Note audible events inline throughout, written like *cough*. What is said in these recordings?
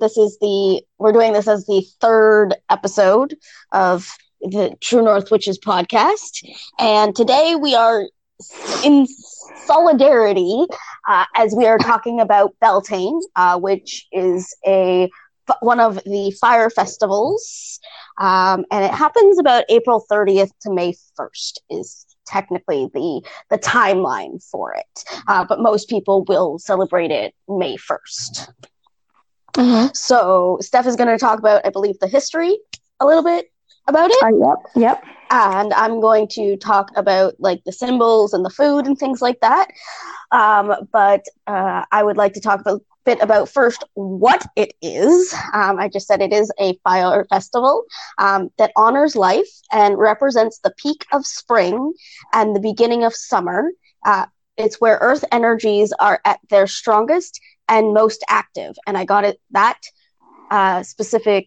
this is the we're doing this as the third episode of the True North Witches podcast, and today we are in solidarity uh, as we are talking about Beltane, uh, which is a one of the fire festivals, um, and it happens about April 30th to May 1st. Is technically the the timeline for it, uh, but most people will celebrate it May 1st. Mm-hmm. So Steph is going to talk about, I believe, the history a little bit about it. Uh, yep, yep. And I'm going to talk about like the symbols and the food and things like that. Um, but uh, I would like to talk a bit about first what it is. Um, I just said it is a fire festival um, that honors life and represents the peak of spring and the beginning of summer. Uh, it's where earth energies are at their strongest and most active. And I got it that uh, specific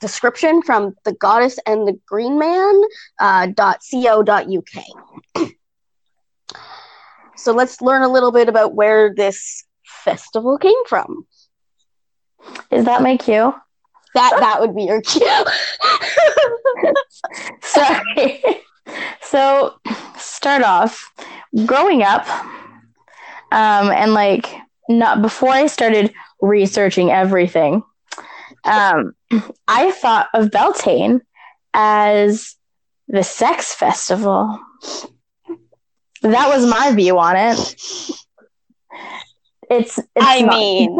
description from the goddess and the green man uh, .co.uk. so let's learn a little bit about where this festival came from. Is that my cue? That that would be your cue. *laughs* Sorry. So start off growing up, um, and like not before I started researching everything, um, *clears throat* I thought of Beltane as the sex festival. That was my view on it. It's. it's I not- mean,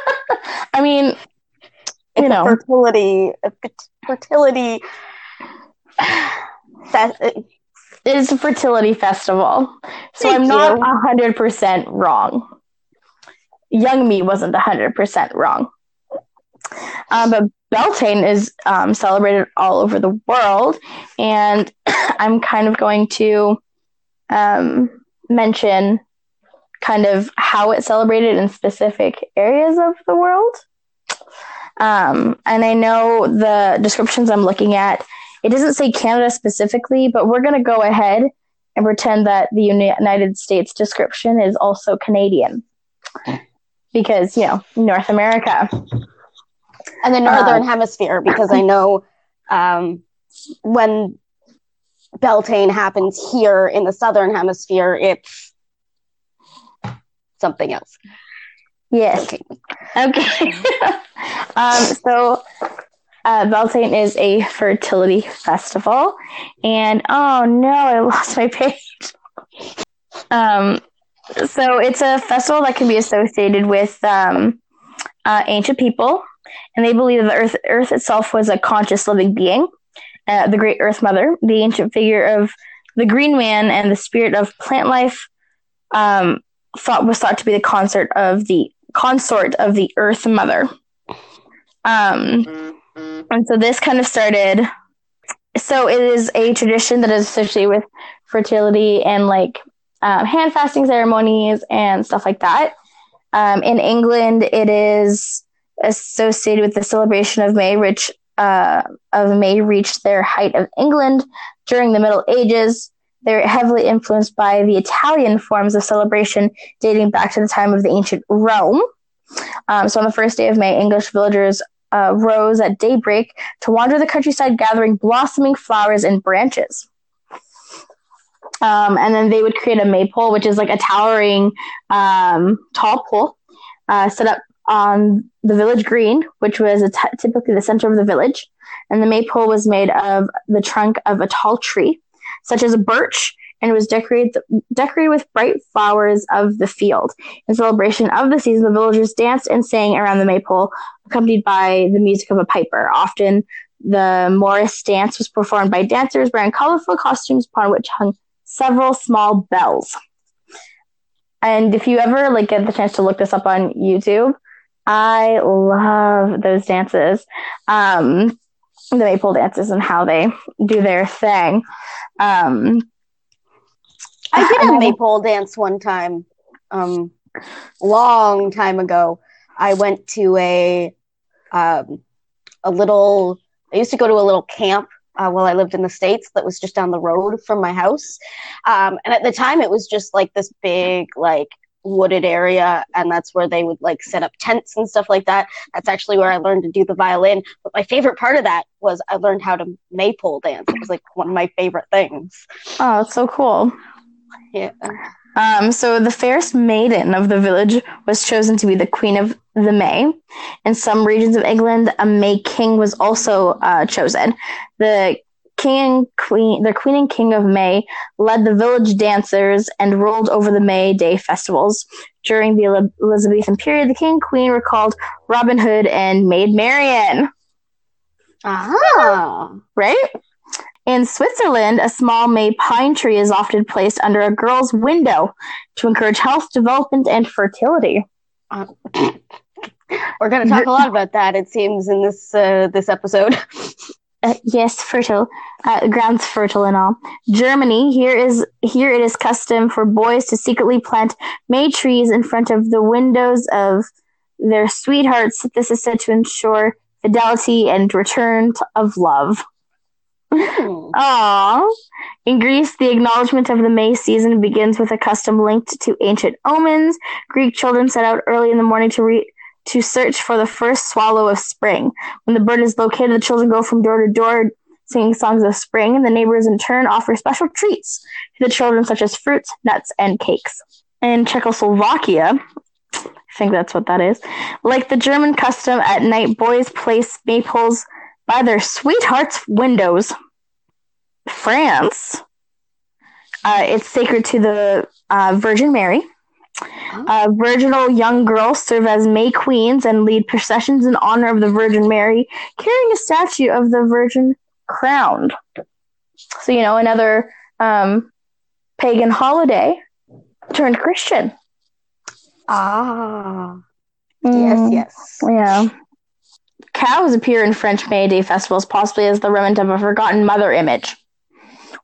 *laughs* I mean, you know, fertility, fertility. it is a fertility festival, so Thank I'm not hundred percent wrong young me wasn't 100% wrong. Um, but Beltane is um, celebrated all over the world, and *clears throat* I'm kind of going to um, mention kind of how it's celebrated in specific areas of the world. Um, and I know the descriptions I'm looking at, it doesn't say Canada specifically, but we're going to go ahead and pretend that the United States description is also Canadian because you know North America and the northern uh, hemisphere because I know um, when Beltane happens here in the southern hemisphere, it's something else. Yes. Okay. okay. *laughs* um, so uh, Beltane is a fertility festival, and oh no, I lost my *laughs* page. Um, so it's a festival that can be associated with um, uh, ancient people, and they believe that the Earth, Earth itself was a conscious living being, uh, the Great Earth Mother, the ancient figure of the Green Man, and the spirit of plant life. Um, thought was thought to be the consort of the consort of the Earth Mother. Um, and so this kind of started. So it is a tradition that is associated with fertility and like um, hand fasting ceremonies and stuff like that. Um, in England, it is associated with the celebration of May, which uh, of May reached their height of England during the Middle Ages. They're heavily influenced by the Italian forms of celebration dating back to the time of the ancient Rome. Um, so on the first day of May, English villagers uh, rose at daybreak to wander the countryside, gathering blossoming flowers and branches. Um, and then they would create a maypole, which is like a towering um, tall pole uh, set up on the village green, which was typically the center of the village. And the maypole was made of the trunk of a tall tree, such as a birch, and was decorated decorated with bright flowers of the field. In celebration of the season, the villagers danced and sang around the maypole, accompanied by the music of a piper. Often, the Morris dance was performed by dancers wearing colorful costumes upon which hung several small bells. And if you ever like get the chance to look this up on YouTube, I love those dances. Um, the maypole dances and how they do their thing. Um, I did a maypole dance one time, um, long time ago. I went to a um, a little. I used to go to a little camp uh, while I lived in the States that was just down the road from my house. Um, and at the time, it was just like this big, like, wooded area, and that's where they would like set up tents and stuff like that. That's actually where I learned to do the violin. But my favorite part of that was I learned how to maypole dance. It was like one of my favorite things. Oh, it's so cool. Yeah. Um, so the fairest maiden of the village was chosen to be the queen of the May. In some regions of England, a May king was also uh, chosen. The king and queen, the queen and king of May, led the village dancers and ruled over the May Day festivals. During the Elizabethan period, the king and queen were called Robin Hood and Maid Marian. Ah, right? In Switzerland, a small May pine tree is often placed under a girl's window to encourage health, development, and fertility. Uh, *coughs* we're going to talk a lot about that. It seems in this uh, this episode. *laughs* Uh, yes, fertile. Uh, grounds fertile and all. Germany. Here is here it is custom for boys to secretly plant May trees in front of the windows of their sweethearts. This is said to ensure fidelity and return of love. *laughs* Aww. In Greece, the acknowledgement of the May season begins with a custom linked to ancient omens. Greek children set out early in the morning to re- to search for the first swallow of spring. When the bird is located, the children go from door to door singing songs of spring, and the neighbors in turn offer special treats to the children, such as fruits, nuts, and cakes. In Czechoslovakia, I think that's what that is. Like the German custom, at night boys place maypoles by their sweethearts' windows. France, uh, it's sacred to the uh, Virgin Mary. Uh, virginal young girls serve as May queens and lead processions in honor of the Virgin Mary, carrying a statue of the Virgin crowned. So, you know, another um, pagan holiday turned Christian. Ah. Mm, Yes, yes. Yeah. Cows appear in French May Day festivals, possibly as the remnant of a forgotten mother image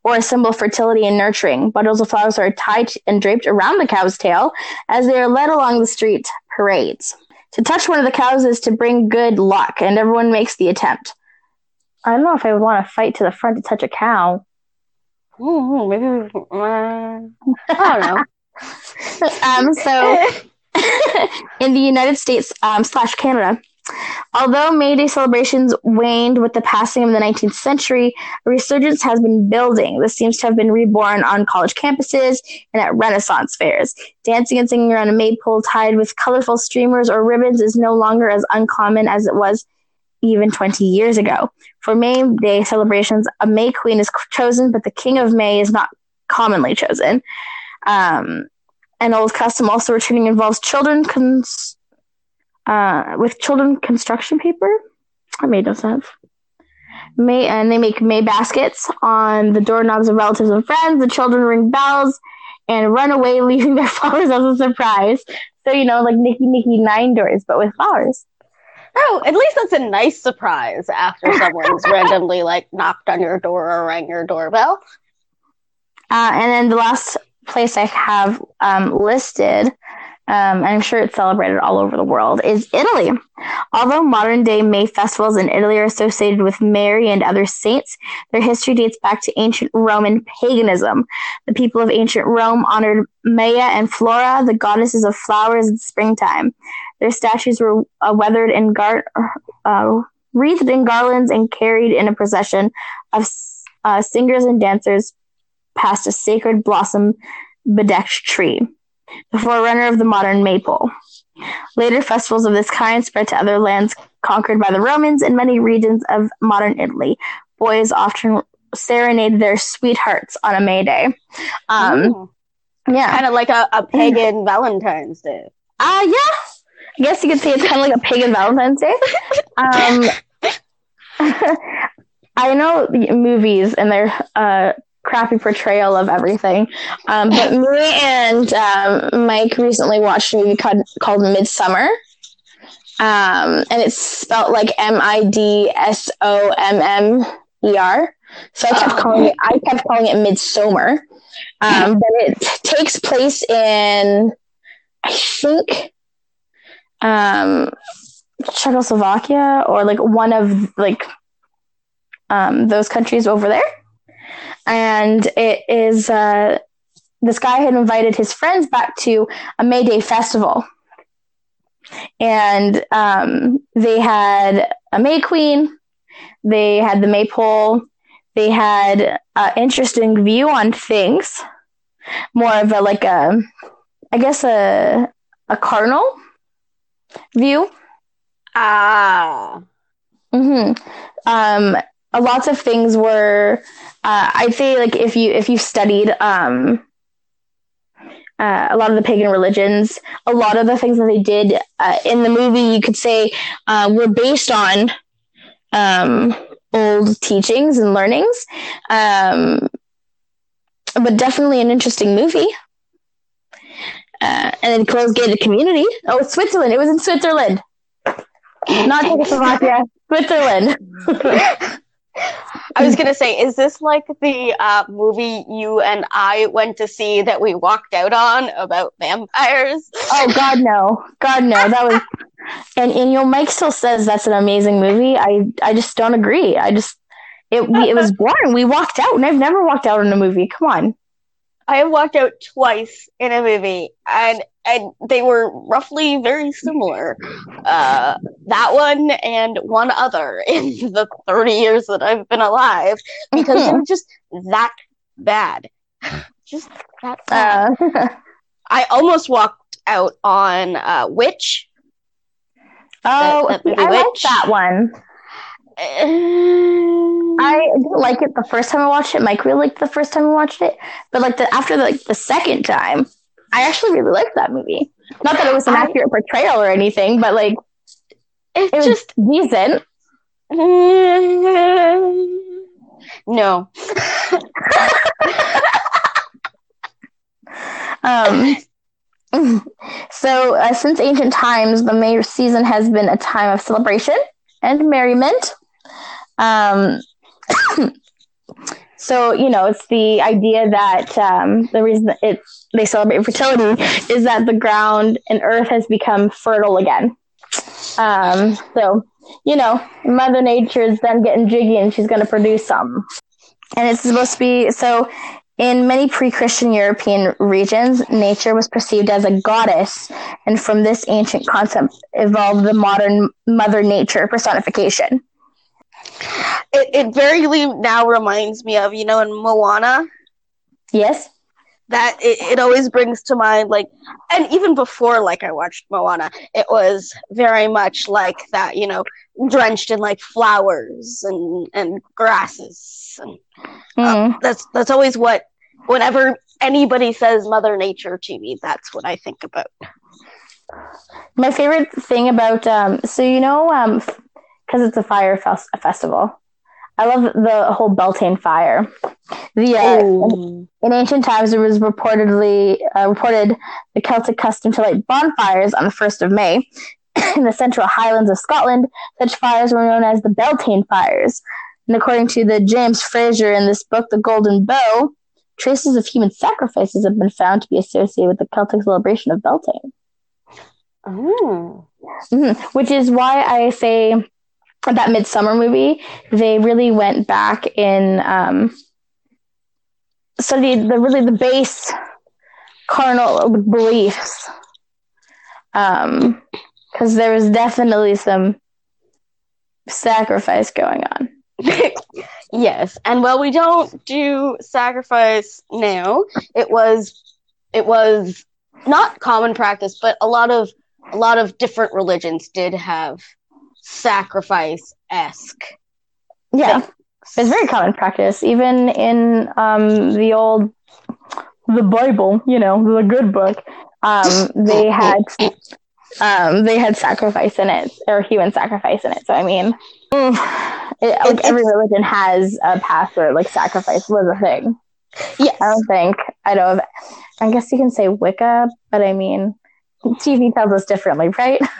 or a symbol of fertility and nurturing. Bundles of flowers are tied and draped around the cow's tail as they are led along the street parades. To touch one of the cows is to bring good luck, and everyone makes the attempt. I don't know if I would want to fight to the front to touch a cow. Ooh, maybe uh, I don't know. *laughs* *laughs* Um, so, *laughs* in the United States um, slash Canada, although May Day celebrations waned with the passing of the 19th century, a resurgence has been building. This seems to have been reborn on college campuses and at Renaissance fairs. Dancing and singing around a maypole tied with colorful streamers or ribbons is no longer as uncommon as it was even 20 years ago. For May Day celebrations, a May Queen is chosen, but the King of May is not commonly chosen. Um, an old custom also returning involves children cons- uh, with children construction paper. That made no sense. May and they make May baskets on the doorknobs of relatives and friends. The children ring bells and run away, *laughs* leaving their flowers as a surprise. So you know, like Nicky Nicky Nine Doors, but with flowers. Oh, at least that's a nice surprise after *laughs* someone's randomly like knocked on your door or rang your doorbell. Uh, and then the last place I have um, listed, um, I'm sure it's celebrated all over the world, is Italy. Although modern day May festivals in Italy are associated with Mary and other saints, their history dates back to ancient Roman paganism. The people of ancient Rome honored Maia and Flora, the goddesses of flowers and springtime. Their statues were uh, weathered in gar- uh, wreathed in garlands and carried in a procession of uh, singers and dancers past a sacred blossom bedecked tree, the forerunner of the modern maypole. Later festivals of this kind spread to other lands conquered by the Romans and many regions of modern Italy. Boys often serenade their sweethearts on a May Day. Um, yeah. kind of like a, a pagan Valentine's Day. Uh, yeah. I guess you could say it's kind of like a pagan Valentine's Day. *laughs* Um, *laughs* I know movies and their uh, crappy portrayal of everything, um, but me and um, Mike recently watched a movie called, called Midsommar. Um, and it's spelled like M I D S O M M E R. So I kept calling it. I kept calling it Midsummer, um, but it takes place in, I think, um, Czechoslovakia or like one of like um, those countries over there, and it is uh, this guy had invited his friends back to a May Day festival. And um, they had a May Queen, they had the maypole, they had an interesting view on things, more of a like a, I guess a a cardinal view. Ah. hmm Um, lots of things were. Uh, I'd say like if you if you studied um, uh, a lot of the pagan religions, a lot of the things that they did uh, in the movie, you could say, uh, were based on um, old teachings and learnings. Um, but definitely an interesting movie. Uh, and then closed gated community. Oh, Switzerland. It was in Switzerland. Not Czechoslovakia, Switzerland. *laughs* I was gonna say, is this like the uh, movie you and I went to see that we walked out on about vampires? Oh God, no! God, no! That was, and and you know, Mike still says that's an amazing movie. I I just don't agree. I just it it was *laughs* boring. We walked out, and I've never walked out in a movie. Come on. I have walked out twice in a movie, and and they were roughly very similar. Uh, that one and one other in *laughs* the thirty years that I've been alive, because Mhm. they were just that bad, *sighs* just that bad. Uh, *laughs* I almost walked out on uh, Witch. oh, that movie I like that one. *sighs* I didn't like it the first time I watched it. Mike really liked it the first time I watched it, but like the after the, like the second time, I actually really liked that movie. Not that it was an I- accurate portrayal or anything, but like it it was just decent. *laughs* no. *laughs* Um, so, uh, since ancient times, the May season has been a time of celebration and merriment. Um, *coughs* so, you know, it's the idea that um, the reason that it, they celebrate fertility is that the ground and earth has become fertile again. Um, so, you know, Mother Nature is then getting jiggy and she's going to produce some. And it's supposed to be so in many pre Christian European regions, nature was perceived as a goddess, and from this ancient concept evolved the modern Mother Nature personification. It, it very now reminds me of, you know, in Moana, Yes? That it, it always brings to mind, like, and even before, like, I watched Moana, it was very much like that, you know, drenched in, like, flowers and, and grasses. And Mm. that's, that's always what, whenever anybody says Mother Nature to me, that's what I think about. My favorite thing about, um, so you know, um because it's a fire fes- a festival, I love the whole Beltane fire. The uh, Ooh. In ancient times, it was reportedly uh, reported the Celtic custom to light bonfires on the first of May. *coughs* in the central highlands of Scotland, such fires were known as the Beltane fires. And according to the James Frazer in this book, The Golden Bough, traces of human sacrifices have been found to be associated with the Celtic celebration of Beltane. Ooh. Mhm. Which is why I say that Midsummer movie, they really went back in um, studied the really the base carnal beliefs. Um, because there was definitely some sacrifice going on. *laughs* yes, and while we don't do sacrifice now, it was it was not common practice, but a lot of a lot of different religions did have sacrifice esque. Yeah, it's very common practice, even in um, the old the Bible. You know, the good book. Um, *laughs* they had um, they had sacrifice in it or human sacrifice in it. So I mean, mm, it, like It's- every religion has a past where like sacrifice was a thing. Yes, I don't think I know. Of, I guess you can say Wicca, but I mean, TV tells us differently, right? *laughs*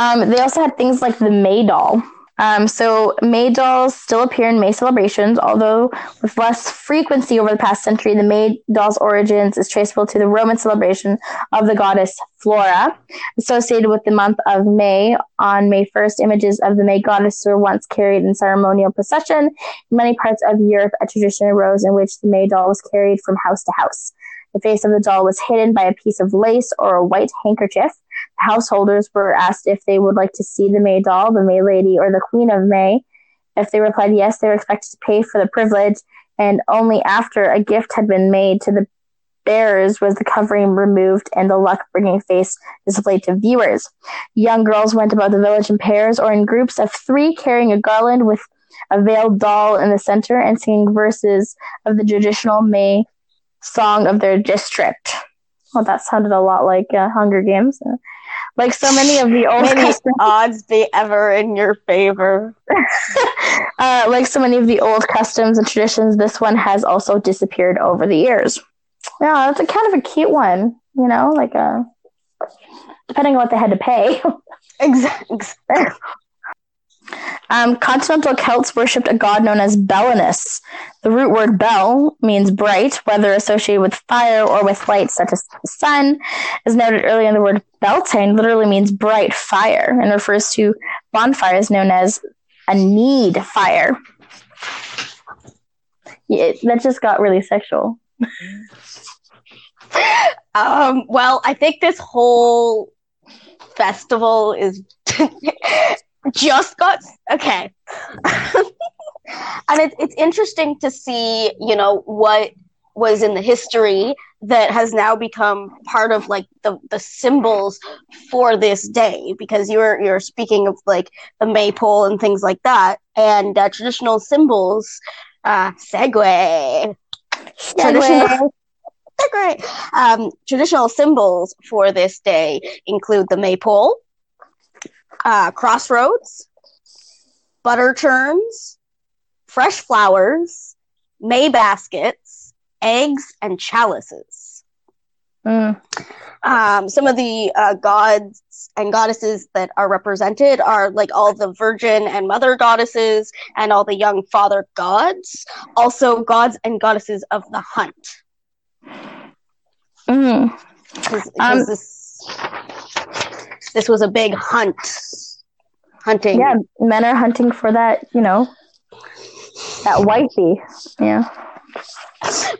um, they also had things like the May doll. Um, so May dolls still appear in May celebrations, although with less frequency over the past century. The May doll's origins is traceable to the Roman celebration of the goddess Flora, associated with the month of May. On May 1st, images of the May goddess were once carried in ceremonial procession. In many parts of Europe, a tradition arose in which the May doll was carried from house to house. The face of the doll was hidden by a piece of lace or a white handkerchief householders were asked if they would like to see the May doll, the May Lady, or the Queen of May. If they replied yes, they were expected to pay for the privilege, and only after a gift had been made to the bearers was the covering removed and the luck bringing face displayed to viewers. Young girls went about the village in pairs or in groups of three carrying a garland with a veiled doll in the center and singing verses of the traditional May song of their district. Well, that sounded a lot like uh, Hunger Games. Like so many of the old customs, *laughs* odds be ever in your favor. *laughs* uh, like so many of the old customs and traditions, this one has also disappeared over the years. Yeah, that's a kind of a cute one. You know, like a uh, depending on what they had to pay. *laughs* exactly. Um, continental Celts worshipped a god known as Belinus. The root word bel means bright, whether associated with fire or with light such as the sun. As noted earlier, the word Beltane literally means bright fire and refers to bonfires known as a need fire. Yeah, that just got really sexual. *laughs* um, well, I think this whole festival is *laughs* just got okay. And it's it's interesting to see you know what was in the history that has now become part of like the the symbols for this day because you're you're speaking of like the maypole and things like that and uh, traditional symbols uh segue, traditional. Segue. Um, traditional symbols for this day include the maypole uh, crossroads, butter churns, fresh flowers, May baskets, eggs, and chalices. Mm. Um, some of the uh, gods and goddesses that are represented are like all the virgin and mother goddesses and all the young father gods, also gods and goddesses of the hunt. Mm. Cause, um, this, this was a big hunt. Hunting. Yeah men are hunting for that you know that wifey yeah.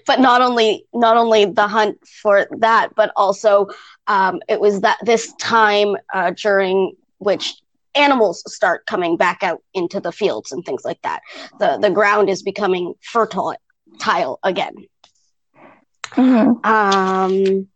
But not only not only the hunt for that but also um, it was that this time uh, during which animals start coming back out into the fields and things like that. The the ground is becoming fertile tile again Mm-hmm. Um,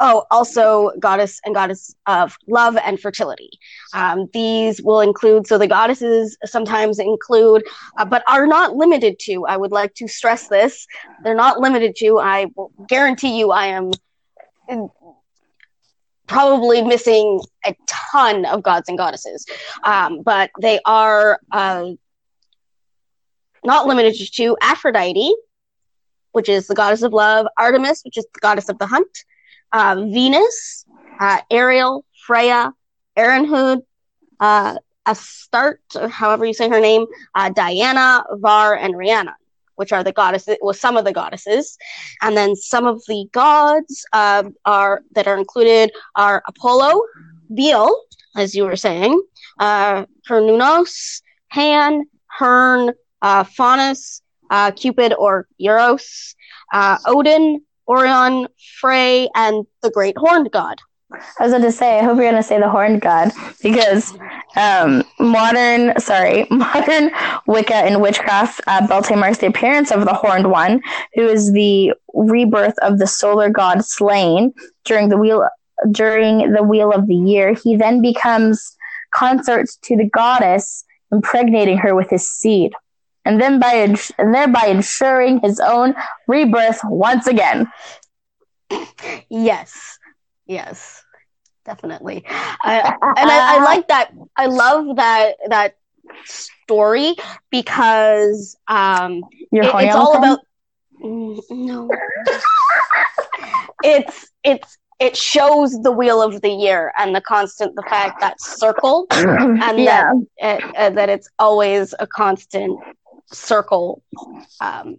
oh, also goddess and goddess of love and fertility. Um, these will include, so the goddesses sometimes include, uh, but are not limited to, I would like to stress this, they're not limited to, I guarantee you I am probably missing a ton of gods and goddesses, um, but they are uh, not limited to Aphrodite, which is the goddess of love, Artemis, which is the goddess of the hunt, uh, Venus, uh, Ariel, Freya, Arianrhod, uh, Astarte, or however you say her name, uh, Diana, Var, and Rhiannon, which are the goddesses, well, some of the goddesses. And then some of the gods uh, are that are included are Apollo, Beal, as you were saying, uh, Cernunnos, Pan, Herne, uh, Faunus, uh, Cupid or Eros, uh, Odin, Orion, Frey, and the Great Horned God. I was going to say, I hope you're going to say the Horned God because um, modern, sorry, *laughs* modern Wicca and witchcraft, uh, marks the appearance of the Horned One, who is the rebirth of the solar god slain during the wheel during the wheel of the year. He then becomes consort to the goddess, impregnating her with his seed and then by ins- and thereby ensuring his own rebirth once again. Yes, yes, definitely. I, *laughs* and I, I like that. I love that that story because um, it, it's all about. Mm, no, *laughs* it's it's it shows the wheel of the year and the constant the fact that circle *clears throat* and Yeah. that it, uh, that it's always a constant circle um,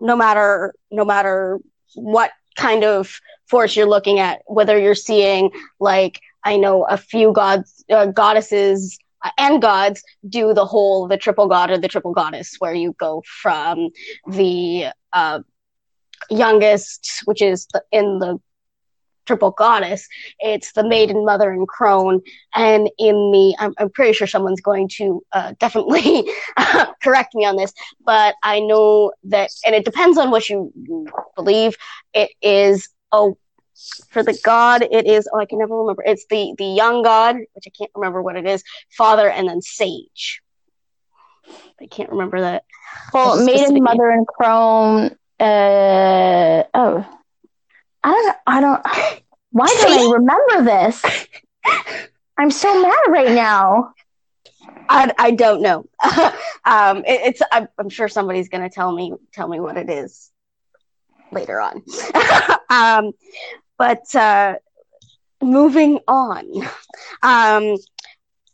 no matter no matter what kind of force you're looking at whether you're seeing like i know a few gods uh, goddesses uh, and gods do the whole the triple god or the triple goddess where you go from the uh, youngest which is in the triple goddess it's the maiden mother and crone and in the i'm, I'm pretty sure someone's going to uh, definitely *laughs* correct me on this but i know that and it depends on what you, you believe it is oh for the god it is oh i can never remember it's the the young god which i can't remember what it is father and then sage i can't remember that Well, Maiden. Mother, and Crone. Uh, oh, I don't. I don't. Why don't I remember this? I'm so mad right now. I, I don't know. *laughs* um, it, it's I'm, I'm sure somebody's gonna tell me tell me what it is later on. *laughs* um, but uh, moving on, um,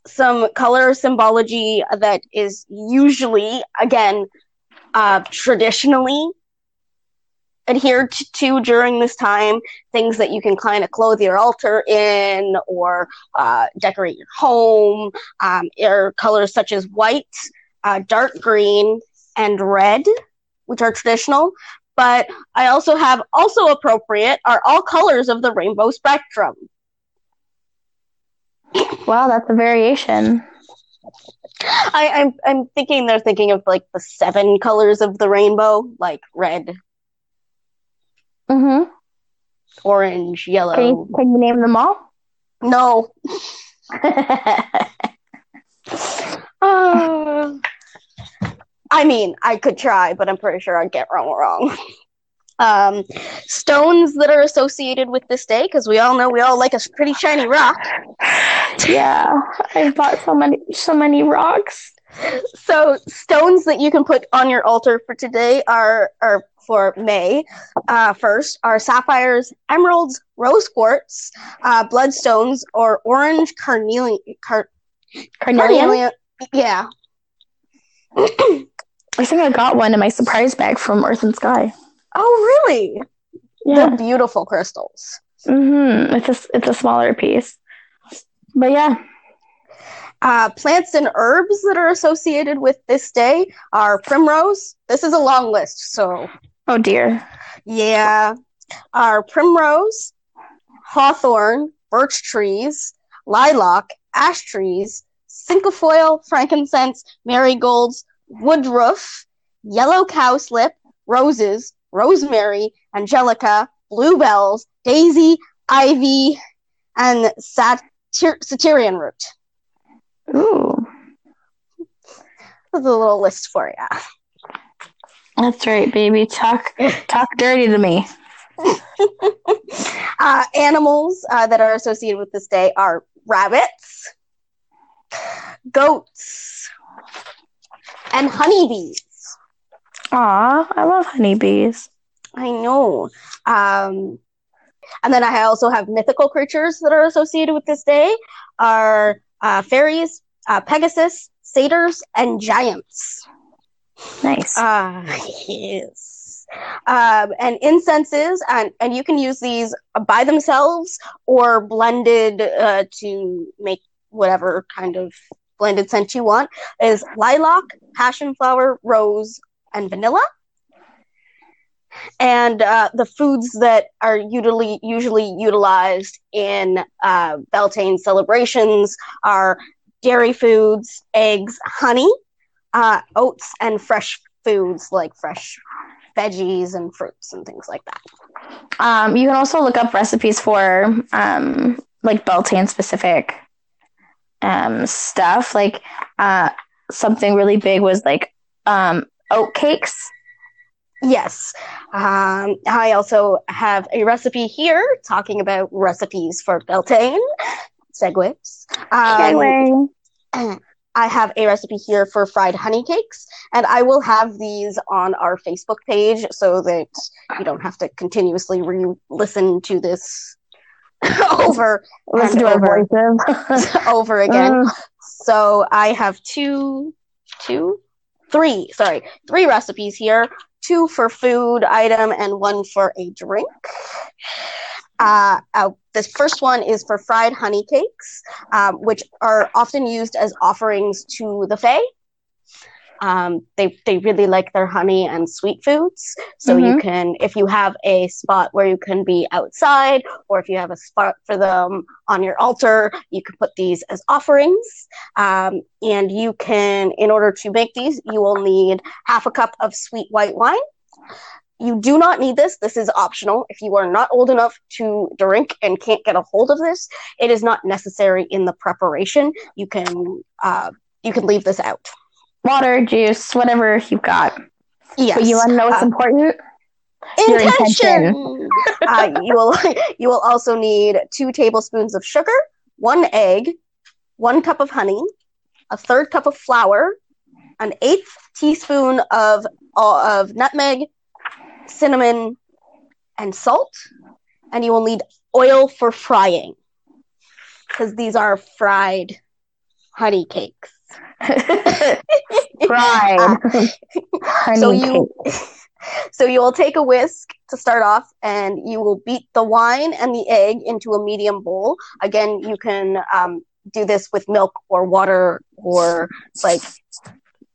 some color symbology that is usually again uh, traditionally adhered to during this time things that you can kind of clothe your altar in or uh, decorate your home um, are colors such as white, uh, dark green, and red, which are traditional. But I also have also appropriate are all colors of the rainbow spectrum. Wow, that's a variation. I, I'm I'm thinking they're thinking of like the seven colors of the rainbow, like red, Mm-hmm. orange, yellow. Can you, can you name them all? No. *laughs* Uh, I mean, I could try, but I'm pretty sure I'd get wrong wrong. *laughs* Um, stones that are associated with this day, because we all know we all like a pretty shiny rock. *laughs* yeah, I bought so many so many rocks. So stones that you can put on your altar for today are, are for May uh, first are sapphires, emeralds, rose quartz, uh, bloodstones, or orange carnelian. Car- Carnelian. Yeah. I think I got one in my surprise bag from Earth and Sky. Oh, really? Yeah. They're beautiful crystals. Mm-hmm. It's a it's a smaller piece, but yeah. Uh, plants and herbs that are associated with this day are primrose. This is a long list, so Oh dear. yeah. Are primrose, hawthorn, birch trees, lilac, ash trees, cinquefoil, frankincense, marigolds, woodruff, yellow cowslip, roses, rosemary, angelica, bluebells, daisy, ivy, and satyr- satyrion root. Ooh, That's a little list for you. that's right, baby. Talk talk dirty to me. *laughs* uh, animals uh, that are associated with this day are rabbits, goats, and honeybees. Aw, I love honeybees. I know. Um, and then I also have mythical creatures that are associated with this day are uh, fairies, uh, Pegasus, satyrs, and giants. Nice. Uh, yes. Um, and incenses, and, and you can use these by themselves or blended uh, to make whatever kind of blended scent you want, is lilac, passion flower, rose, and vanilla. And uh, the foods that are usually usually utilized in uh, Beltane celebrations are dairy foods, eggs, honey, uh, oats, and fresh foods like fresh veggies and fruits and things like that. Um, you can also look up recipes for um, like Beltane specific um, stuff. Like uh, something really big was like um, oat cakes. Yes. Um, I also have a recipe here talking about recipes for Beltane. Segues. Um, I have a recipe here for fried honey cakes, and I will have these on our Facebook page so that you don't have to continuously re-listen to this *laughs* over Listen and over, voices. *laughs* over again. Uh, So I have two, two, three, sorry, three recipes here. Two for food item and one for a drink. Uh, uh, this first one is for fried honey cakes, um, which are often used as offerings to the Fae. Um, they they really like their honey and sweet foods. So you can, if you have a spot where you can be outside, or if you have a spot for them on your altar, you can put these as offerings. Um, and you can, in order to make these, you will need half a cup of sweet white wine. You do not need this. This is optional. If you are not old enough to drink and can't get a hold of this, it is not necessary in the preparation. You can uh, you can leave this out. Water, juice, whatever you've got. Yes. But you want to know what's Uh, important? Your intention. *laughs* uh, you will *laughs* you will also need two tablespoons of sugar, one egg, one cup of honey, a third cup of flour, an eighth teaspoon of uh, of nutmeg, cinnamon, and salt, and you will need oil for frying because these are fried honey cakes. Fried. *laughs* Honey so you so you will take a whisk to start off and you will beat the wine and the egg into a medium bowl. Again you can um, do this with milk or water or like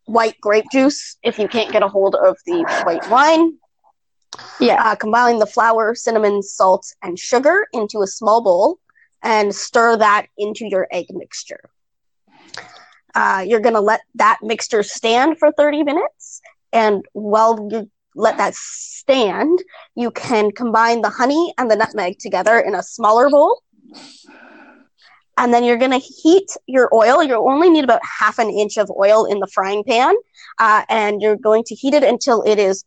white grape juice if you can't get a hold of the white wine. Yeah. uh, combine the flour cinnamon salt and sugar into a small bowl and stir that into your egg mixture uh, you're going to let that mixture stand for 30 minutes and while you let that stand, you can combine the honey and the nutmeg together in a smaller bowl. And then you're going to heat your oil. You'll only need about half an inch of oil in the frying pan. Uh, and you're going to heat it until it is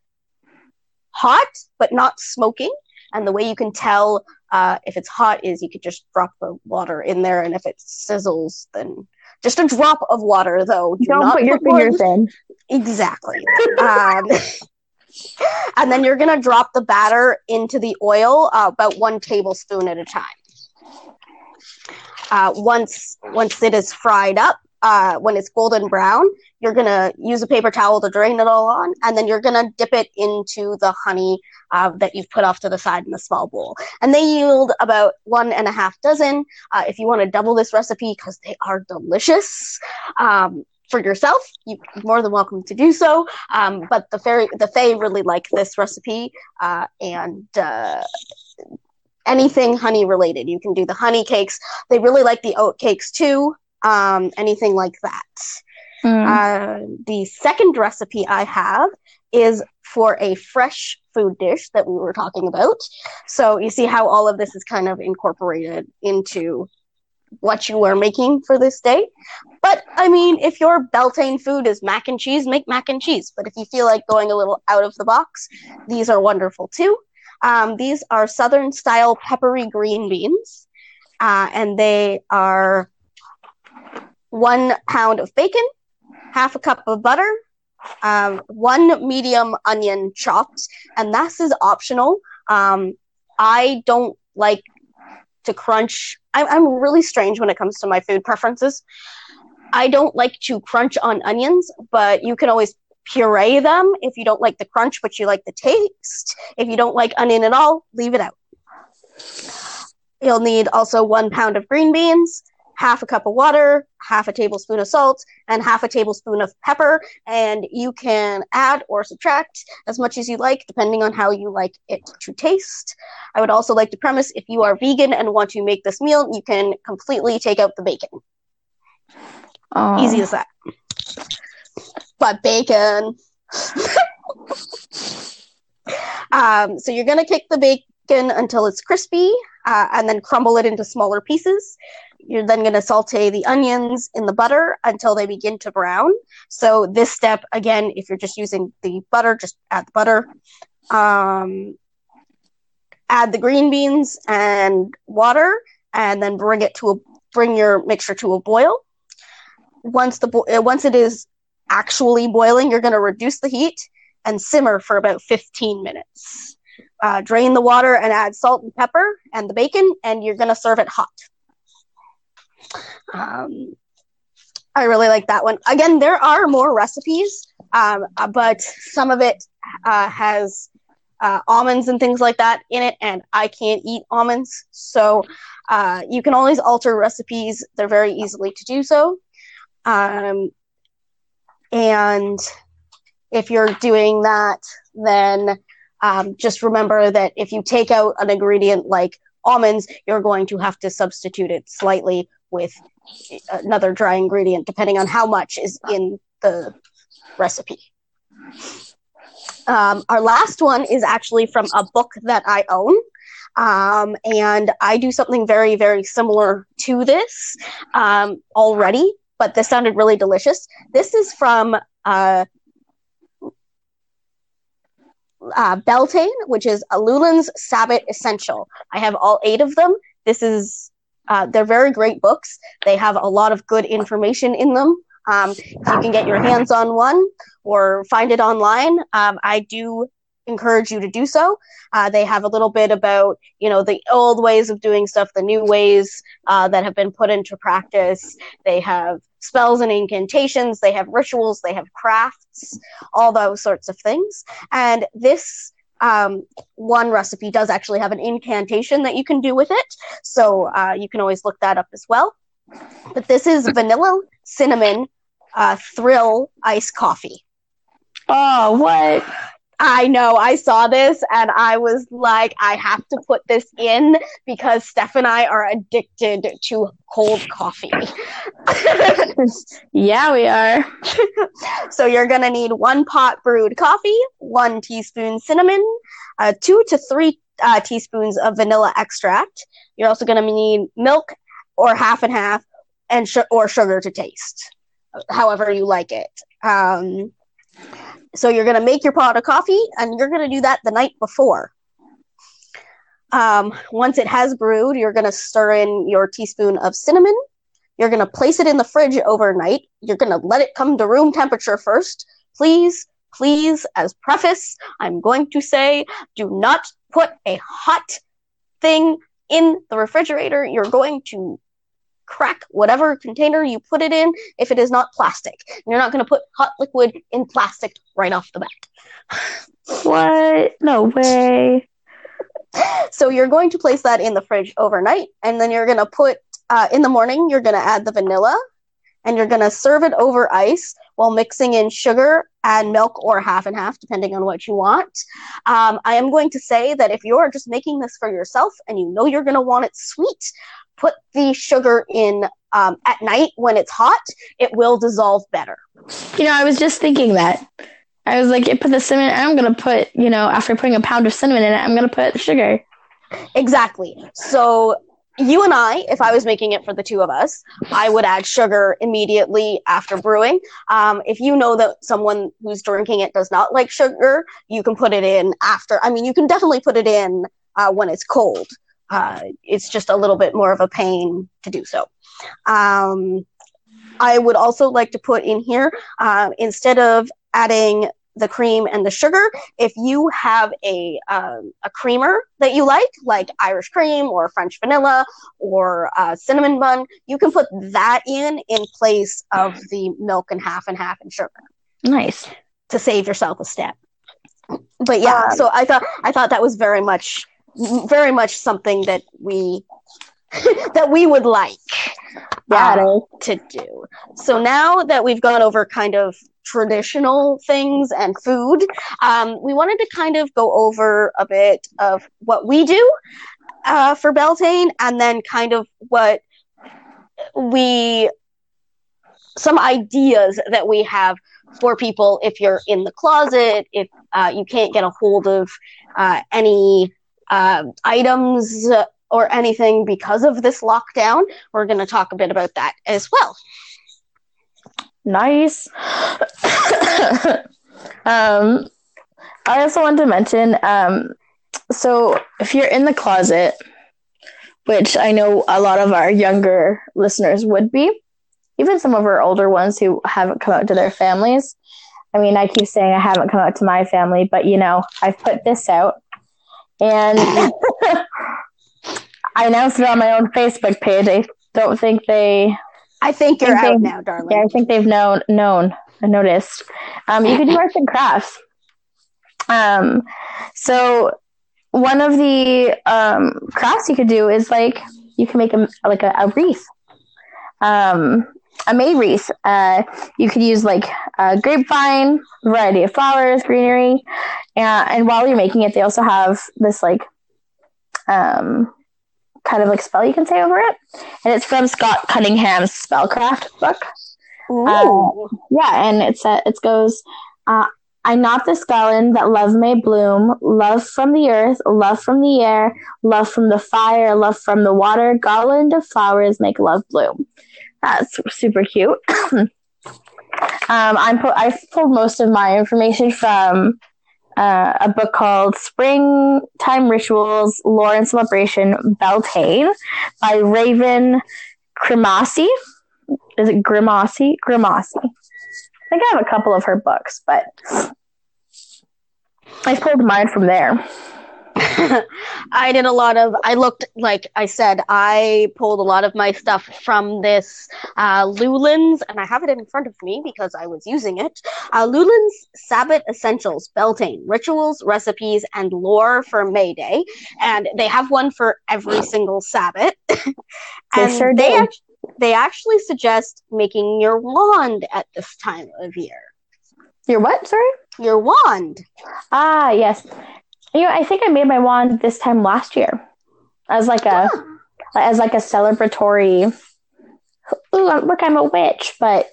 hot, but not smoking. And the way you can tell uh, if it's hot is you could just drop the water in there. And if it sizzles, then just a drop of water, though. Do Don't not put your fingers in. Exactly. um, *laughs* and then you're going to drop the batter into the oil uh, about one tablespoon at a time. Uh, once once it is fried up, uh, when it's golden brown, you're to use a paper towel to drain it all on, and then you're to dip it into the honey uh, that you've put off to the side in the small bowl. And they yield about one and a half dozen. Uh, if you want to double this recipe, because they are delicious, um, for yourself, you're more than welcome to do so. Um, but the fairy, the Fae really like this recipe, uh, and uh, anything honey related. You can do the honey cakes. They really like the oat cakes too. Um, anything like that. Mm. Uh, the second recipe I have is for a fresh food dish that we were talking about. So you see how all of this is kind of incorporated into what you are making for this day. But I mean, if your Beltane food is mac and cheese, make mac and cheese. But if you feel like going a little out of the box, these are wonderful too. Um, these are Southern style peppery green beans, uh, and they are one pound of bacon, half a cup of butter, um, one medium onion chopped, and this is optional. Um, I don't like to crunch. I'm, I'm really strange when it comes to my food preferences. I don't like to crunch on onions, but you can always puree them if you don't like the crunch, but you like the taste. If you don't like onion at all, leave it out. You'll need also one pound of green beans, half a cup of water, half a tablespoon of salt, and half a tablespoon of pepper. And you can add or subtract as much as you like, depending on how you like it to taste. I would also like to premise if you are vegan and want to make this meal, you can completely take out the bacon. Oh. Easy as that. But bacon. *laughs* um, so you're going to kick the bacon until it's crispy uh, and then crumble it into smaller pieces. You're then going to saute the onions in the butter until they begin to brown. So, this step, again, if you're just using the butter, just add the butter. Um, add the green beans and water, and then bring it to a bring your mixture to a boil. once the bo- uh, once it is actually boiling, you're going to reduce the heat and simmer for about 15 minutes. Uh, drain the water and add salt and pepper and the bacon, and you're going to serve it hot. Um, I really like that one. Again, there are more recipes, um, but some of it uh, has uh, almonds and things like that in it, and I can't eat almonds. So uh, you can always alter recipes. They're very easily to do so. Um, and if you're doing that, then um, just remember that if you take out an ingredient like almonds, you're going to have to substitute it slightly with another dry ingredient, depending on how much is in the recipe. Um, our last one is actually from a book that I own. Um, and I do something very, very similar to this um, already, but this sounded really delicious. This is from uh, uh, Beltane, which is Llewellyn's Sabbat Essential. I have all eight of them. This is uh, they're very great books. They have a lot of good information in them. Um, you can get your hands on one or find it online. Um, I do encourage you to do so. Uh, they have a little bit about, you know, the old ways of doing stuff, the new ways uh, that have been put into practice. They have spells and incantations. They have rituals. They have crafts, all those sorts of things. And this um, one recipe does actually have an incantation that you can do with it. So uh, you can always look that up as well. But this is *laughs* vanilla cinnamon uh, thrill iced coffee. Oh, what? I know. I saw this and I was like, I have to put this in because Steph and I are addicted to cold coffee. *laughs* yeah, we are. *laughs* so you're going to need one pot brewed coffee, one teaspoon cinnamon, uh, two to three uh, teaspoons of vanilla extract. You're also going to need milk or half and half and sh- or sugar to taste, however you like it. Um, so you're going to make your pot of coffee and you're going to do that the night before. Um, once it has brewed, you're going to stir in your teaspoon of cinnamon. You're going to place it in the fridge overnight. You're going to let it come to room temperature first. Please, please, as preface, I'm going to say do not put a hot thing in the refrigerator. You're going to crack whatever container you put it in if it is not plastic. You're not going to put hot liquid in plastic right off the bat. what? No way. so you're going to place that in the fridge overnight, and then you're going to put uh, in the morning. You're going to add the vanilla, and you're going to serve it over ice while mixing in sugar and milk or half and half, depending on what you want. Um, I am going to say that if you're just making this for yourself and you know you're going to want it sweet, put the sugar in um, at night when it's hot, it will dissolve better. You know, I was just thinking that. I was like, it put the cinnamon. I'm gonna put, you know, after putting a pound of cinnamon in it, I'm gonna put sugar. Exactly. So you and I, if I was making it for the two of us, I would add sugar immediately after brewing. Um, if you know that someone who's drinking it does not like sugar, you can put it in after. I mean, you can definitely put it in uh, when it's cold uh, it's just a little bit more of a pain to do so. Um, I would also like to put in here uh, instead of adding the cream and the sugar, if you have a um, a creamer that you like, like Irish cream or French vanilla or uh, cinnamon bun, you can put that in in place of the milk and half and half and sugar. Nice to save yourself a step. But yeah, um, so I thought I thought that was very much very much something that we *laughs* that we would like um, to do. So now that we've gone over kind of traditional things and food, um, we wanted to kind of go over a bit of what we do uh, for Beltane, and then kind of what we some ideas that we have for people if you're in the closet, if uh, you can't get a hold of uh, any uh, items or anything because of this lockdown. We're going to talk a bit about that as well. Nice. *laughs* um, I also want to mention um, so if you're in the closet, which I know a lot of our younger listeners would be, even some of our older ones who haven't come out to their families. I mean, I keep saying I haven't come out to my family, but you know, I've put this out and *laughs* I announced it on my own Facebook page. I don't think they. I think you're out now, darling. Yeah, I think they've known known and noticed. Um, you can do arts and crafts. Um, so one of the um, crafts you could do is like you can make a like a, a wreath, um, a May wreath. Uh, you could use like a grapevine, variety of flowers, greenery, and, and while you're making it, they also have this like um, kind of like spell you can say over it, and it's from Scott Cunningham's spellcraft book. Uh, yeah, and it's uh, it goes. Uh, I knot this garland that love may bloom, love from the earth, love from the air, love from the fire, love from the water, garland of flowers make love bloom. That's super cute. *clears throat* um, I'm pu- I pulled most of my information from uh, a book called Springtime Rituals, Lore and Celebration, Beltane by Raven Grimassi. Is it Grimassi? Grimassi. I think I have a couple of her books, but I pulled mine from there. I did a lot of, I looked, like I said, I pulled a lot of my stuff from this uh, Llewellyn's, and I have it in front of me because I was using it. Uh, Llewellyn's Sabbat Essentials, Beltane, Rituals, Recipes, and Lore for May Day. And they have one for every single Sabbat. *laughs* and They sure they, act- they actually suggest making your wand at this time of year. Your what? Sorry. Your wand. Ah, yes. You know, I think I made my wand this time last year as like a as like a celebratory. Ooh, look, I'm a witch, but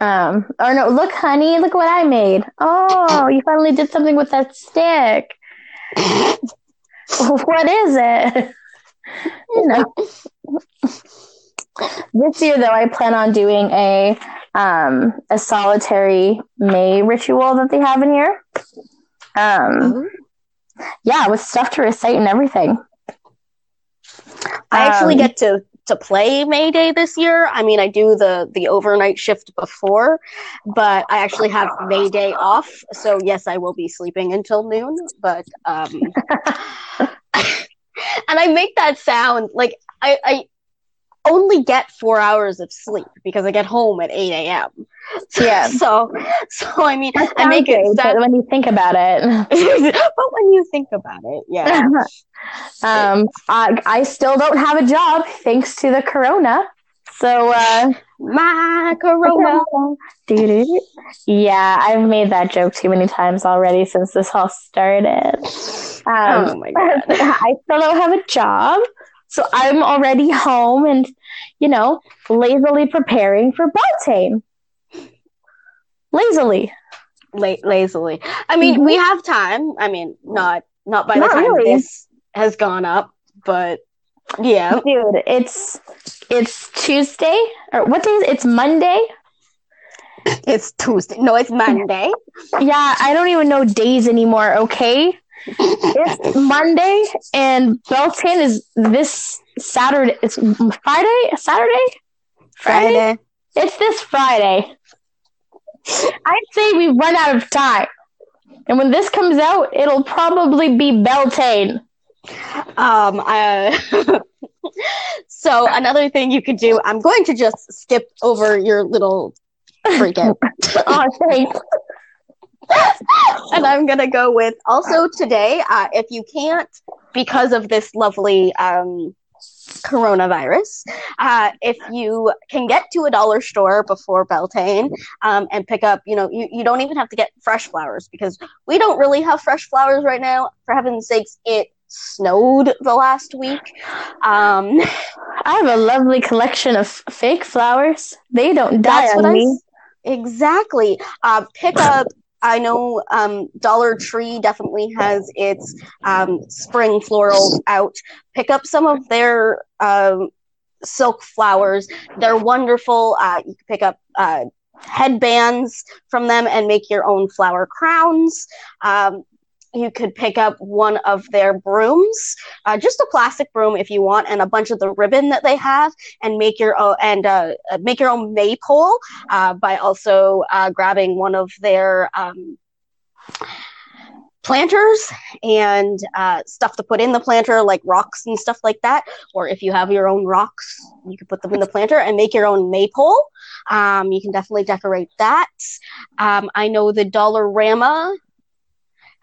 um, or no, look, honey, look what I made. Oh, you finally did something with that stick. *laughs* what is it? *laughs* you know. This year, though, I plan on doing a um, a solitary May ritual that they have in here. Um, yeah, with stuff to recite and everything. I actually Um, get to to play May Day this year. I mean, I do the the overnight shift before, but I actually have May Day off. So yes, I will be sleeping until noon. But um, *laughs* and I make that sound like I, I only get four hours of sleep because I get home at eight a.m. *laughs* Yeah. So so I mean, I make it but when you think about it, *laughs* but when you think about it, yeah. *laughs* um, I, I still don't have a job thanks to the corona. So, uh, My corona. Yeah, I've made that joke too many times already since this all started. Um, oh my god. I still don't have a job. So I'm already home and, you know, lazily preparing for Beltane. Lazily. La- lazily. I mean, we mm-hmm. have time. I mean, not not by the time really. this has gone up, but yeah. Dude, it's it's Tuesday or what day is it? It's Monday. It's Tuesday. No, it's Monday. *laughs* Yeah, I don't even know days anymore, okay? It's Monday and Beltane is this Saturday. It's Friday? Saturday? Friday. It's this Friday. I'd say we've run out of time. And when this comes out, it'll probably be Beltane. Um. Uh, *laughs* so another thing you could do. I'm going to just skip over your little freak out. *laughs* Oh, thanks. And I'm gonna go with also today. Uh, if you can't, because of this lovely um, coronavirus, uh, if you can get to a dollar store before Beltane um, and pick up, you know, you, you don't even have to get fresh flowers because we don't really have fresh flowers right now. For heaven's sakes, it snowed the last week. Um, I have a lovely collection of fake flowers. They don't die That's what on I me. s- exactly. Uh, pick up. I know um, Dollar Tree definitely has its um, spring florals out. Pick up some of their um, silk flowers. They're wonderful. Uh, you can pick up uh, headbands from them and make your own flower crowns. Um, you could pick up one of their brooms, uh, just a plastic broom if you want, and a bunch of the ribbon that they have, and make your own and uh, make your own maypole uh, by also uh, grabbing one of their um, planters and uh, stuff to put in the planter, like rocks and stuff like that. Or if you have your own rocks, you can put them in the planter and make your own maypole. Um, you can definitely decorate that. Um, I know the Dollarama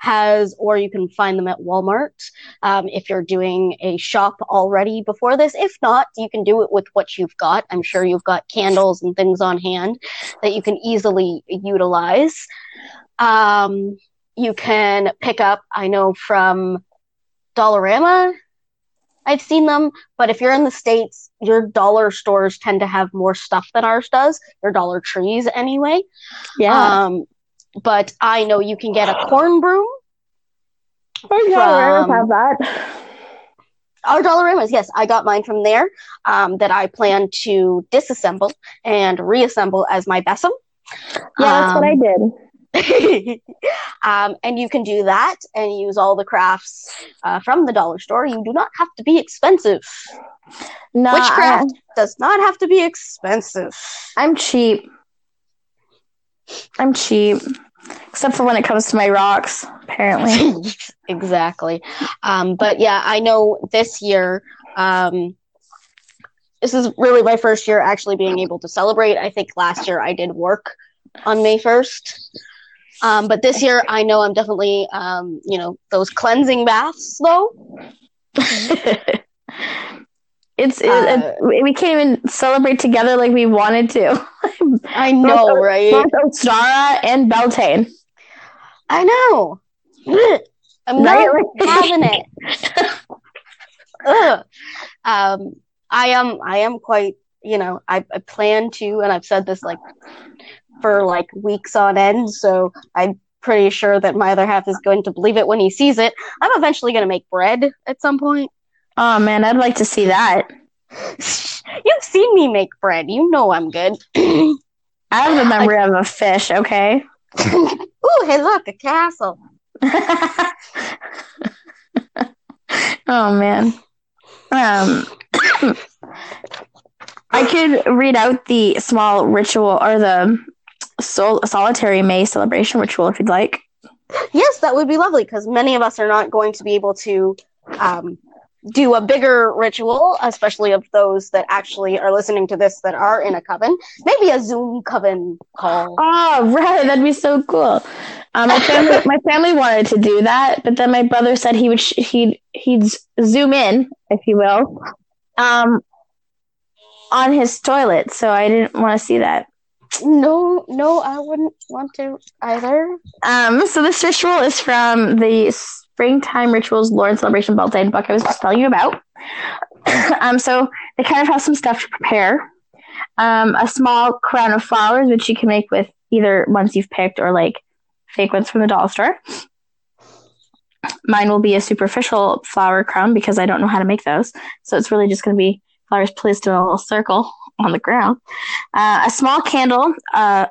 has, or you can find them at Walmart um, if you're doing a shop already before this. If not, you can do it with what you've got. I'm sure you've got candles and things on hand that you can easily utilize. Um, you can pick up, I know from Dollarama, I've seen them, but if you're in the States, your dollar stores tend to have more stuff than ours does, your dollar trees anyway. Yeah. Um, but I know you can get a corn broom. Oh, yeah, from- have that. Our Dollaramas, yes, I got mine from there. Um, that I plan to disassemble and reassemble as my besom. Yeah, that's what I Um, did. *laughs* um, and you can do that and use all the crafts uh, from the dollar store. You do not have to be expensive. No, Witchcraft does not have to be expensive. I'm cheap. I'm cheap, except for when it comes to my rocks. Apparently, *laughs* exactly. Um, but yeah, I know this year, um, this is really my first year actually being able to celebrate. I think last year I did work on May 1st. Um, but this year I know I'm definitely, um, you know, those cleansing baths though. *laughs* *laughs* it's it, Uh, it- we can't even celebrate together like we wanted to. *laughs* I know, right? Both Ostara and Beltane. I know. *laughs* I'm Right? not having it. *laughs* Um, I am. I am quite. You know, I, I plan to, and I've said this like for like weeks on end. So I'm pretty sure that my other half is going to believe it when he sees it. I'm eventually going to make bread at some point. Oh man, I'd like to see that. *laughs* You've seen me make bread. You know I'm good. *clears throat* I have the memory of a fish. Okay. *laughs* Ooh, hey, look, a castle. *laughs* oh man. Um *coughs* I could read out the small ritual or the sol- solitary May celebration ritual if you'd like. Yes, that would be lovely because many of us are not going to be able to um, do a bigger ritual, especially of those that actually are listening to this that are in a coven. Maybe a Zoom coven call. Oh, right, that'd be so cool. Um, my family, my family wanted to do that, but then my brother said he would sh- he'd he'd zoom in, if you will, um, on his toilet. So I didn't want to see that. No, no, I wouldn't want to either. Um, so this ritual is from the Springtime Rituals Lord Celebration Beltane book I was just telling you about. *clears throat* um, so they kind of have some stuff to prepare. Um, a small crown of flowers, which you can make with either ones you've picked or like fake ones from the dollar store. Mine will be a superficial flower crown because I don't know how to make those. So it's really just going to be flowers placed in a little circle on the ground. Uh, a small candle. Uh,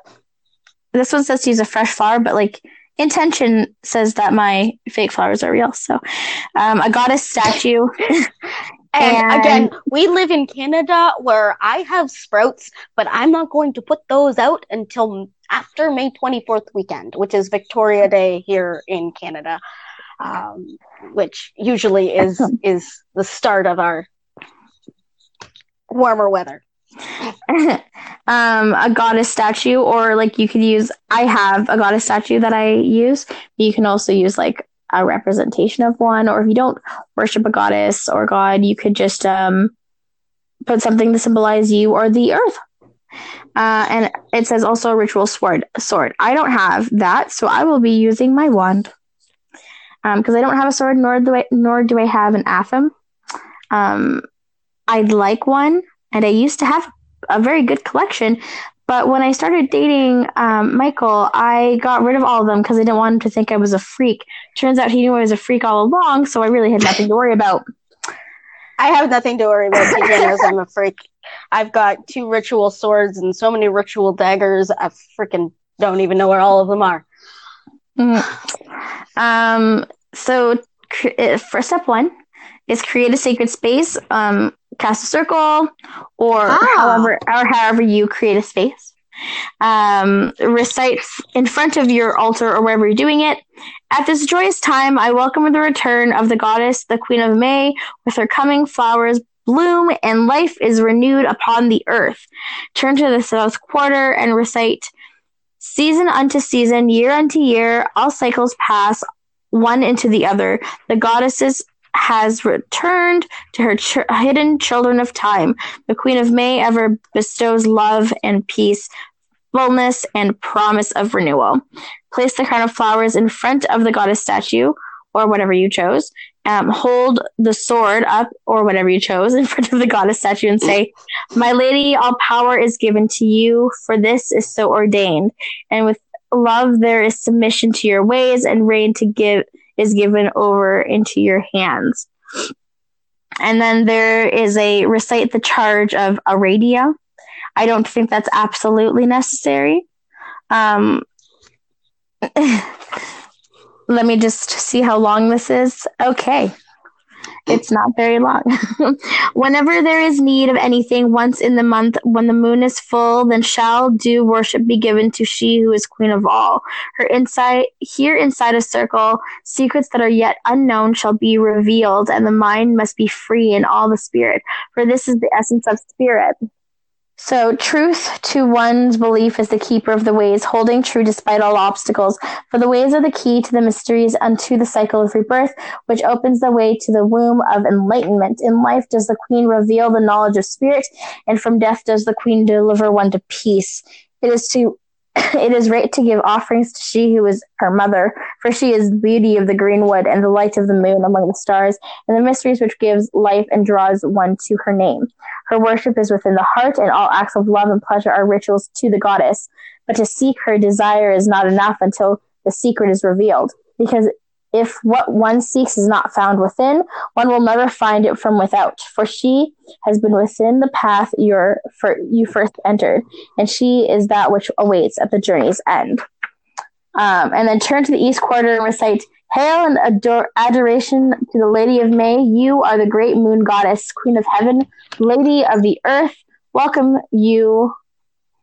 this one says to use a fresh flower, but like intention says that my fake flowers are real. So, um, a goddess statue. *laughs* And, And- again, we live in Canada where I have sprouts, but I'm not going to put those out until after May 24th weekend, which is Victoria Day here in Canada, um, which usually is *laughs* is the start of our warmer weather. *laughs* um, a goddess statue, or like you could use. I have a goddess statue that I use. You can also use like a representation of one, or if you don't worship a goddess or god, you could just um, put something to symbolize you or the earth. Uh, and it says also a ritual sword. Sword. I don't have that, so I will be using my wand. because I don't have a sword, nor do I, nor do I have an athame. Um, I'd like one, and I used to have a very good collection. But when I started dating um, Michael, I got rid of all of them because I didn't want him to think I was a freak. Turns out he knew I was a freak all along, so I really had nothing to worry about. I have nothing to worry about. TJ knows I'm a freak. I've got two ritual swords and so many ritual daggers. I freaking don't even know where all of them are. Mm-hmm. Um, so uh, for step one is create a sacred space. Um, cast a circle, or ah. however, or however you create a space. Um, recite in front of your altar or wherever you're doing it. At this joyous time, I welcome the return of the goddess, the Queen of May, with her coming flowers bloom and life is renewed upon the earth. Turn to the south quarter and recite season unto season, year unto year, all cycles pass one into the other. The goddesses has returned to her ch- hidden children of time. The Queen of May ever bestows love and peace, fullness and promise of renewal. Place the crown of flowers in front of the goddess statue or whatever you chose. Um, hold the sword up or whatever you chose *laughs* in front of the goddess statue and say, My lady, all power is given to you, for this is so ordained. And with love there is submission to your ways, and reign to give is given over into your hands. And then there is a recite the charge of Aradia. I don't think that's absolutely necessary. Um, *laughs* let me just see how long this is. Okay. It's not very long. *laughs* Whenever there is need of anything, once in the month, when the moon is full, then shall due worship be given to she who is queen of all. Her inside, here inside a circle, secrets that are yet unknown shall be revealed, and the mind must be free in all the spirit, for this is the essence of spirit. So, truth to one's belief is the keeper of the ways, holding true despite all obstacles. For the ways are the key to the mysteries unto the cycle of rebirth, which opens the way to the womb of enlightenment. In life does the queen reveal the knowledge of spirit, and from death does the queen deliver one to peace. It is to *coughs* it is right to give offerings to she who is her mother, for she is beauty of the greenwood and the light of the moon among the stars, and the mysteries which gives life and draws one to her name. Her worship is within the heart, and all acts of love and pleasure are rituals to the goddess. But to seek her desire is not enough until the secret is revealed, because if what one seeks is not found within, one will never find it from without. For she has been within the path you first entered, and she is that which awaits at the journey's end. Um, and then turn to the east quarter and recite, Hail and ador- adoration to the Lady of May. You are the great moon goddess, Queen of Heaven, Lady of the Earth. Welcome you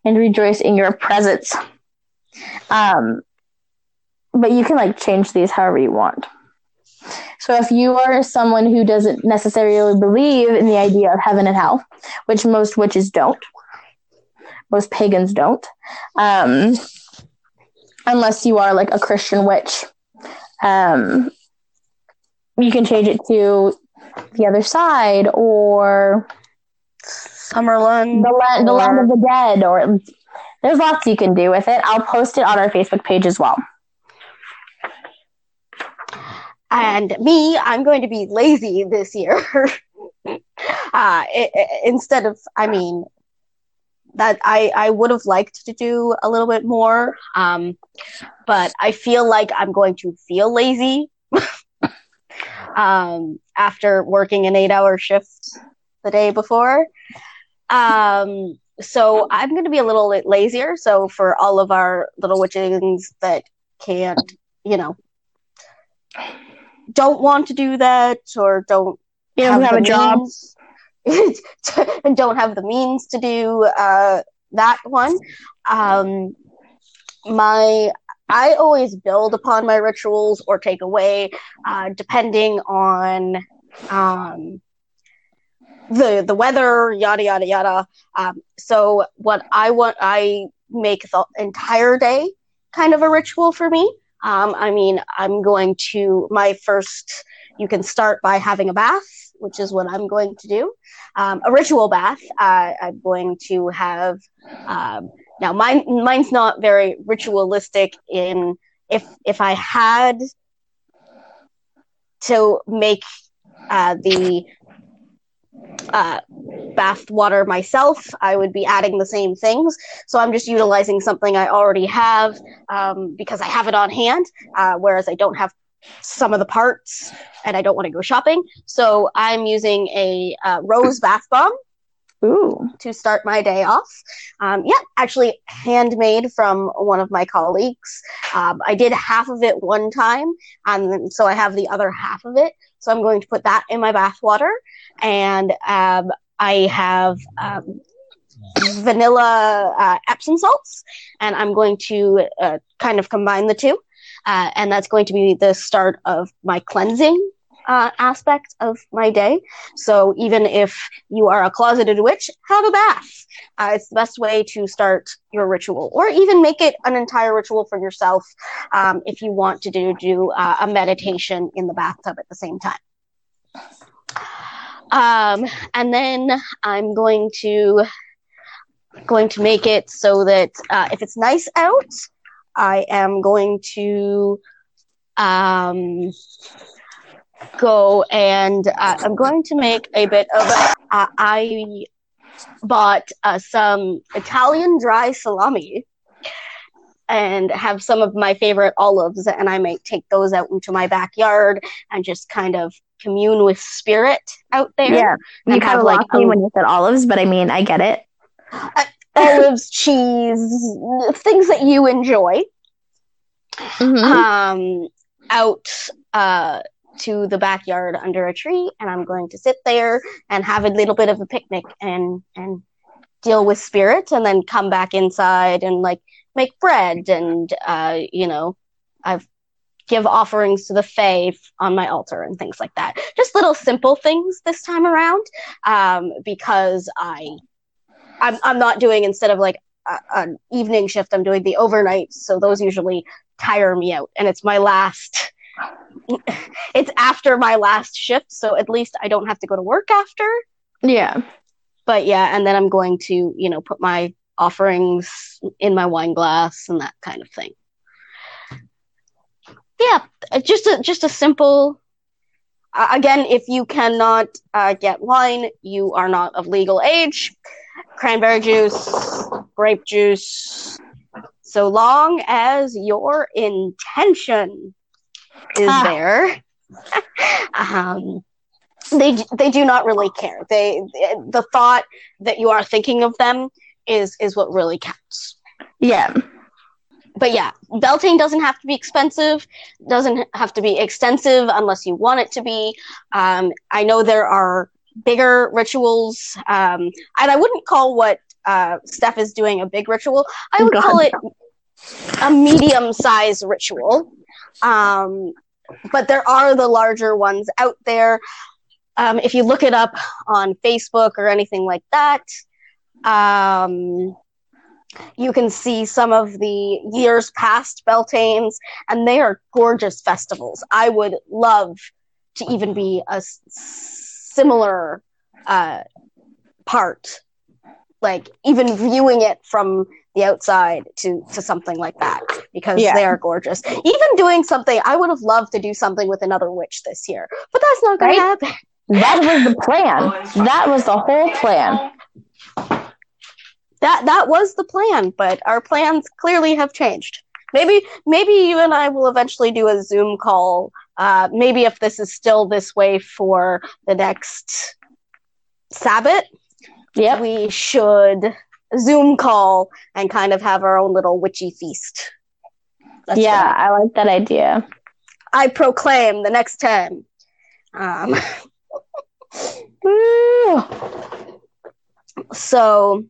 and rejoice in your presence. Um, but you can like change these however you want. So if you are someone who doesn't necessarily believe in the idea of heaven and hell, which most witches don't, most pagans don't, um, unless you are like a Christian witch, um, you can change it to the other side or Summerland, the land, the land of the dead, or there's lots you can do with it. I'll post it on our Facebook page as well. And me, I'm going to be lazy this year. *laughs* uh, it, it, instead of, I mean, that I, I would have liked to do a little bit more. Um, but I feel like I'm going to feel lazy *laughs* um, after working an eight hour shift the day before. Um, so I'm going to be a little bit lazier. So for all of our little witchings that can't, you know, don't want to do that or don't you don't have, have a job and don't have the means to do uh, that one. Um, my I always build upon my rituals or take away, uh, depending on um, the the weather, yada yada yada. Um, so what I want, I make the entire day kind of a ritual for me. Um, I mean, I'm going to my first. You can start by having a bath, which is what I'm going to do. Um, a ritual bath. Uh, I'm going to have. Um, now, mine mine's not very ritualistic. In if if I had to make uh, the uh, bath water myself, I would be adding the same things. So I'm just utilizing something I already have um, because I have it on hand, uh, whereas I don't have some of the parts and I don't want to go shopping. So I'm using a uh, rose bath bomb Ooh. to start my day off. Um, yeah, actually handmade from one of my colleagues. Um, I did half of it one time, and so I have the other half of it. So I'm going to put that in my bath water, and um, I have um, vanilla uh, Epsom salts, and I'm going to uh, kind of combine the two, uh, and that's going to be the start of my cleansing uh, aspect of my day. So even if you are a closeted witch, have a bath. Uh, it's the best way to start your ritual, or even make it an entire ritual for yourself um, if you want to do do uh, a meditation in the bathtub at the same time. Um, and then I'm going to going to make it so that uh, if it's nice out, I am going to um, go and uh, I'm going to make a bit of. A, uh, I bought uh, some Italian dry salami and have some of my favorite olives, and I might take those out into my backyard and just kind of commune with spirit out there. Yeah. You kind have, of like, me a- when you said olives, but I mean, I get it. Olives, cheese, things that you enjoy. Mhm. um, out uh, to the backyard under a tree, and I'm going to sit there and have a little bit of a picnic and and deal with spirit, and then come back inside and like make bread and uh, you know, I've give offerings to the fae on my altar and things like that. Just little simple things this time around, um, because I I'm I'm not doing instead of like a, an evening shift, I'm doing the overnight, so those usually tire me out. And it's my last it's after my last shift. So at least i don't have to go to work after. Yeah. but yeah and then i'm going to you know put my offerings in my wine glass and that kind of thing. Yeah just a just a simple uh, again if you cannot uh, get wine you are not of legal age cranberry juice grape juice so long as your intention is Ah. there *laughs* um, they they do not really care they the thought that you are thinking of them is is what really counts Yeah. but yeah, Beltane doesn't have to be expensive, doesn't have to be extensive unless you want it to be. Um, I know there are bigger rituals, um, and I wouldn't call what uh, Steph is doing a big ritual. I would God. call it a medium size ritual. Um, but there are the larger ones out there. Um, if you look it up on Facebook or anything like that, um, you can see some of the years past Beltanes, and they are gorgeous festivals. I would love to even be a similar uh, part, like even viewing it from the outside to to something like that because Yeah. they are gorgeous. Even doing something, I would have loved to do something with another witch this year, but that's not Right? to happen. That was the plan. That was the whole plan. that that was the plan, but our plans clearly have changed. Maybe maybe you and I will eventually do a Zoom call. Uh, maybe if this is still this way for the next Sabbath, Yep. we should Zoom call and kind of have our own little witchy feast. That's yeah, what I like that idea. I proclaim the next time. Um, *laughs* *laughs* So,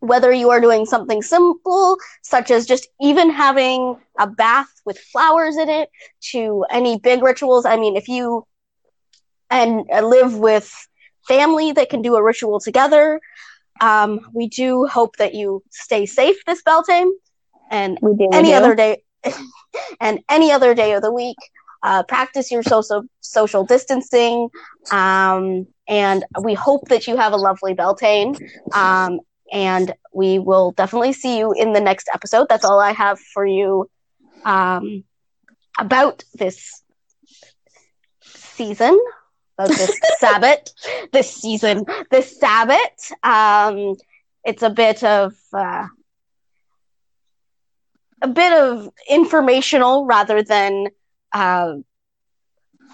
whether you are doing something simple, such as just even having a bath with flowers in it, to any big rituals, I mean, if you and live with family that can do a ritual together, um, we do hope that you stay safe this Beltane and We do. any other day *laughs* and any other day of the week. Uh, practice your social social distancing, um, and we hope that you have a lovely Beltane. Um, and we will definitely see you in the next episode. That's all I have for you um, about this season, about this *laughs* Sabbath, this season, this Sabbath. Um, it's a bit of. Uh, a bit of informational rather than uh,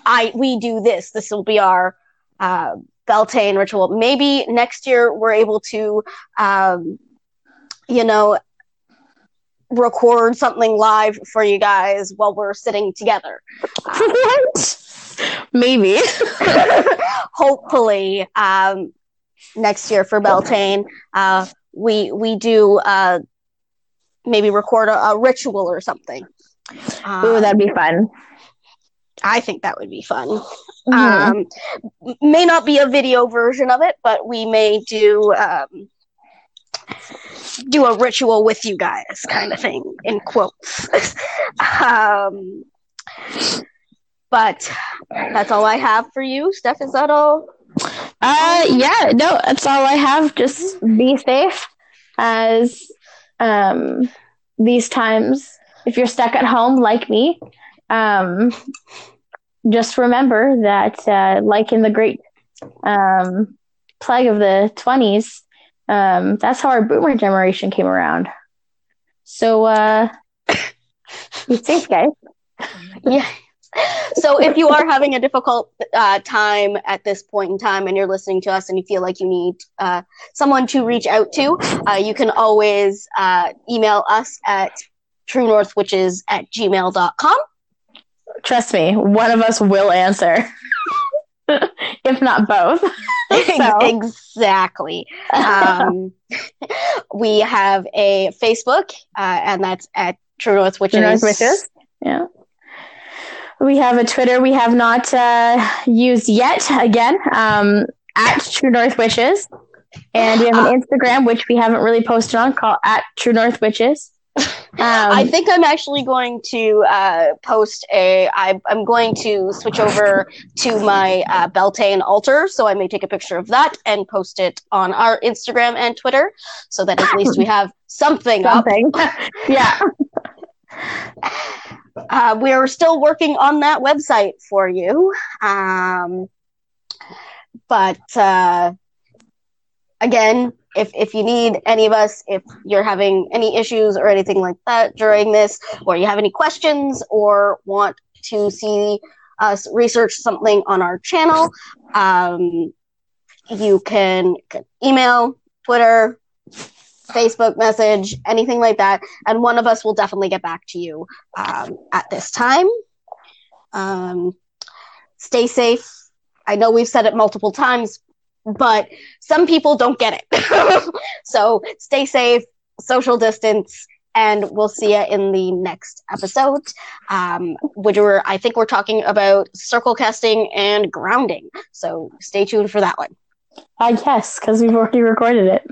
I we do this. This will be our uh, Beltane ritual. Maybe next year we're able to, um, you know, record something live for you guys while we're sitting together. what? Maybe. *laughs* Hopefully, um, next year for Beltane, uh, we we do uh, maybe record a, a ritual or something. Um, Ooh, that'd be fun. I think that would be fun. Mm-hmm. Um, may not be a video version of it, but we may do um, do a ritual with you guys, kind of thing, in quotes. *laughs* um, but that's all I have for you, Steph. Is that all? Uh, yeah, no, that's all I have. Just be safe as um these times. If you're stuck at home like me, um, just remember that, uh, like in the great um, plague of the 20s, um, that's how our boomer generation came around. So, uh, *laughs* be safe, guys. Yeah. So, if you are having a difficult uh, time at this point in time and you're listening to us and you feel like you need uh, someone to reach out to, uh, you can always uh, email us at truenorthwitches at gmail.com. Trust me, one of us will answer, *laughs* if not both. *laughs* so. Exactly. Um, *laughs* we have a Facebook, uh, and that's at True North Witches. True North Witches. Yeah. We have a Twitter we have not uh, used yet. Again, um, at True North Witches, and we have an uh, Instagram which we haven't really posted on called at True North Witches. Um, I think I'm actually going to uh, post a. I, I'm going to switch over to my uh, Beltane altar, so I may take a picture of that and post it on our Instagram and Twitter, so that at least we *laughs* have something, something. *laughs* *laughs* yeah. Uh, we're still working on that website for you, um, but uh, again, if if you need any of us, if you're having any issues or anything like that during this, or you have any questions or want to see us research something on our channel, um, you can, email, Twitter, Facebook message, anything like that, and one of us will definitely get back to you um, at this time. Um, stay safe. I know we've said it multiple times, but some people don't get it. *laughs* so stay safe, social distance, and we'll see you in the next episode. Um, which we're, I think we're talking about circle casting and grounding. So stay tuned for that one. I guess because we've already recorded it.